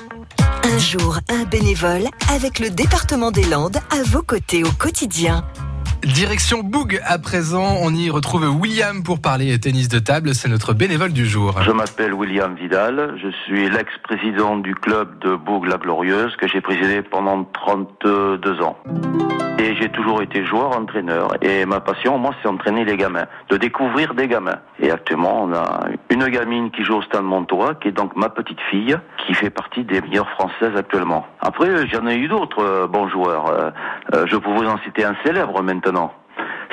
Un jour, un bénévole avec le département des Landes à vos côtés au quotidien. Direction Boug à présent, on y retrouve William pour parler tennis de table, c'est notre bénévole du jour. Je m'appelle William Vidal, je suis l'ex-président du club de Boug la Glorieuse que j'ai présidé pendant 32 ans. Et j'ai toujours été joueur, entraîneur. Et ma passion, moi, c'est entraîner les gamins, de découvrir des gamins. Et actuellement, on a une gamine qui joue au Stade Montois, qui est donc ma petite fille, qui fait partie des meilleures françaises actuellement. Après, j'en ai eu d'autres euh, bons joueurs. Euh, euh, je peux vous en citer un célèbre maintenant.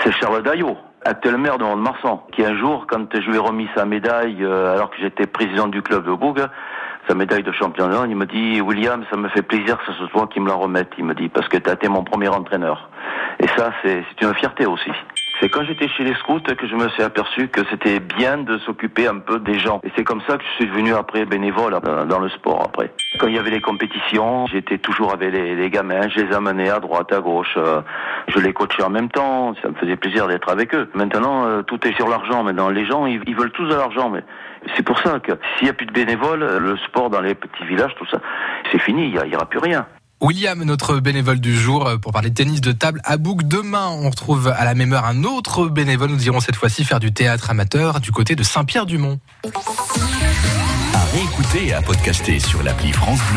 C'est Charles Daillot actuel maire de Mont-de-Marsan, qui un jour, quand je lui ai remis sa médaille, alors que j'étais président du club de Bourg, sa médaille de champion du monde, il me dit William, ça me fait plaisir que ce soit toi qui me la remette. Il me dit parce que tu as été mon premier entraîneur. Et ça, c'est une fierté aussi. C'est quand j'étais chez les scouts que je me suis aperçu que c'était bien de s'occuper un peu des gens. Et c'est comme ça que je suis devenu après bénévole dans le sport après. Quand il y avait les compétitions, j'étais toujours avec les, gamins, je les amenais à droite, à gauche. Euh, je les coachais en même temps, ça me faisait plaisir d'être avec eux. Maintenant, euh, tout est sur l'argent. Maintenant, les gens, ils, ils veulent tous de l'argent. Mais c'est pour ça que s'il n'y a plus de bénévoles, le sport dans les petits villages, tout ça, c'est fini, il n'y aura plus rien. William, notre bénévole du jour, euh, pour parler de tennis de table à Bouc. Demain, on retrouve à la même heure un autre bénévole. Nous irons cette fois-ci faire du théâtre amateur du côté de Saint-Pierre-du-Mont. À réécouter et à podcaster sur l'appli France Bleu.